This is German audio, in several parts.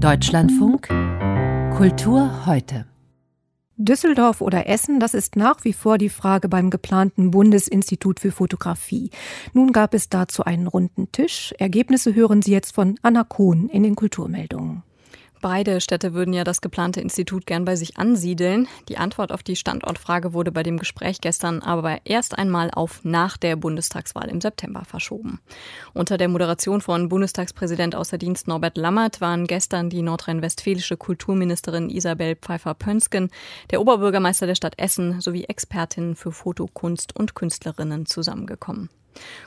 Deutschlandfunk Kultur heute. Düsseldorf oder Essen, das ist nach wie vor die Frage beim geplanten Bundesinstitut für Fotografie. Nun gab es dazu einen runden Tisch. Ergebnisse hören Sie jetzt von Anna Kohn in den Kulturmeldungen. Beide Städte würden ja das geplante Institut gern bei sich ansiedeln. Die Antwort auf die Standortfrage wurde bei dem Gespräch gestern aber erst einmal auf nach der Bundestagswahl im September verschoben. Unter der Moderation von Bundestagspräsident außer Dienst Norbert Lammert waren gestern die nordrhein-westfälische Kulturministerin Isabel Pfeiffer-Pönsken, der Oberbürgermeister der Stadt Essen sowie Expertinnen für Fotokunst und Künstlerinnen zusammengekommen.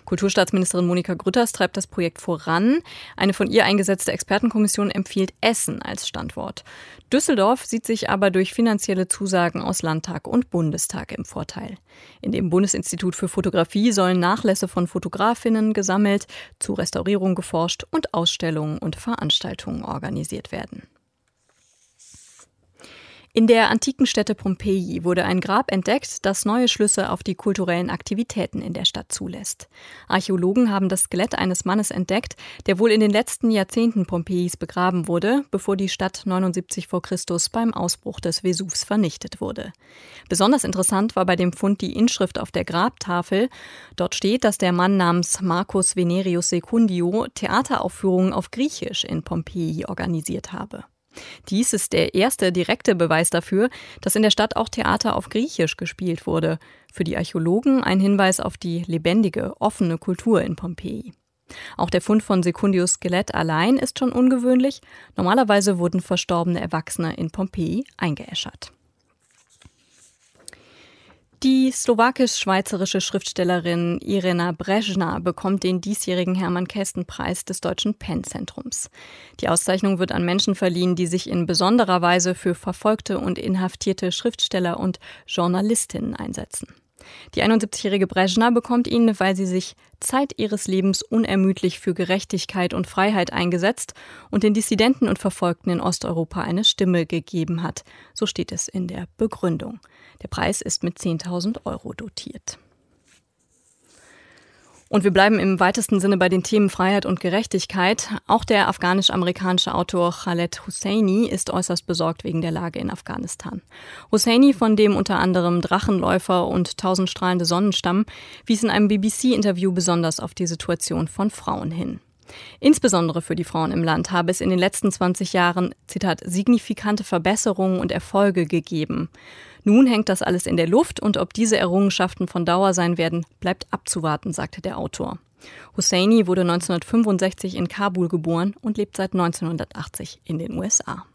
Kulturstaatsministerin Monika Grütters treibt das Projekt voran. Eine von ihr eingesetzte Expertenkommission empfiehlt Essen als Standort. Düsseldorf sieht sich aber durch finanzielle Zusagen aus Landtag und Bundestag im Vorteil. In dem Bundesinstitut für Fotografie sollen Nachlässe von Fotografinnen gesammelt, zu Restaurierung geforscht und Ausstellungen und Veranstaltungen organisiert werden. In der antiken Stätte Pompeji wurde ein Grab entdeckt, das neue Schlüsse auf die kulturellen Aktivitäten in der Stadt zulässt. Archäologen haben das Skelett eines Mannes entdeckt, der wohl in den letzten Jahrzehnten Pompejis begraben wurde, bevor die Stadt 79 vor Christus beim Ausbruch des Vesuvs vernichtet wurde. Besonders interessant war bei dem Fund die Inschrift auf der Grabtafel. Dort steht, dass der Mann namens Marcus Venerius Secundio Theateraufführungen auf Griechisch in Pompeji organisiert habe. Dies ist der erste direkte Beweis dafür, dass in der Stadt auch Theater auf Griechisch gespielt wurde. Für die Archäologen ein Hinweis auf die lebendige, offene Kultur in Pompeji. Auch der Fund von Secundius Skelett allein ist schon ungewöhnlich. Normalerweise wurden verstorbene Erwachsene in Pompeji eingeäschert. Die slowakisch-schweizerische Schriftstellerin Irena Brezhna bekommt den diesjährigen Hermann-Kästen-Preis des Deutschen Penn-Zentrums. Die Auszeichnung wird an Menschen verliehen, die sich in besonderer Weise für verfolgte und inhaftierte Schriftsteller und Journalistinnen einsetzen. Die 71-jährige Brezhna bekommt ihn, weil sie sich Zeit ihres Lebens unermüdlich für Gerechtigkeit und Freiheit eingesetzt und den Dissidenten und Verfolgten in Osteuropa eine Stimme gegeben hat. So steht es in der Begründung. Der Preis ist mit 10.000 Euro dotiert. Und wir bleiben im weitesten Sinne bei den Themen Freiheit und Gerechtigkeit. Auch der afghanisch-amerikanische Autor Khaled Husseini ist äußerst besorgt wegen der Lage in Afghanistan. Husseini, von dem unter anderem Drachenläufer und tausendstrahlende Sonnen stammen, wies in einem BBC-Interview besonders auf die Situation von Frauen hin. Insbesondere für die Frauen im Land habe es in den letzten 20 Jahren, Zitat, signifikante Verbesserungen und Erfolge gegeben. Nun hängt das alles in der Luft und ob diese Errungenschaften von Dauer sein werden, bleibt abzuwarten, sagte der Autor. Husseini wurde 1965 in Kabul geboren und lebt seit 1980 in den USA.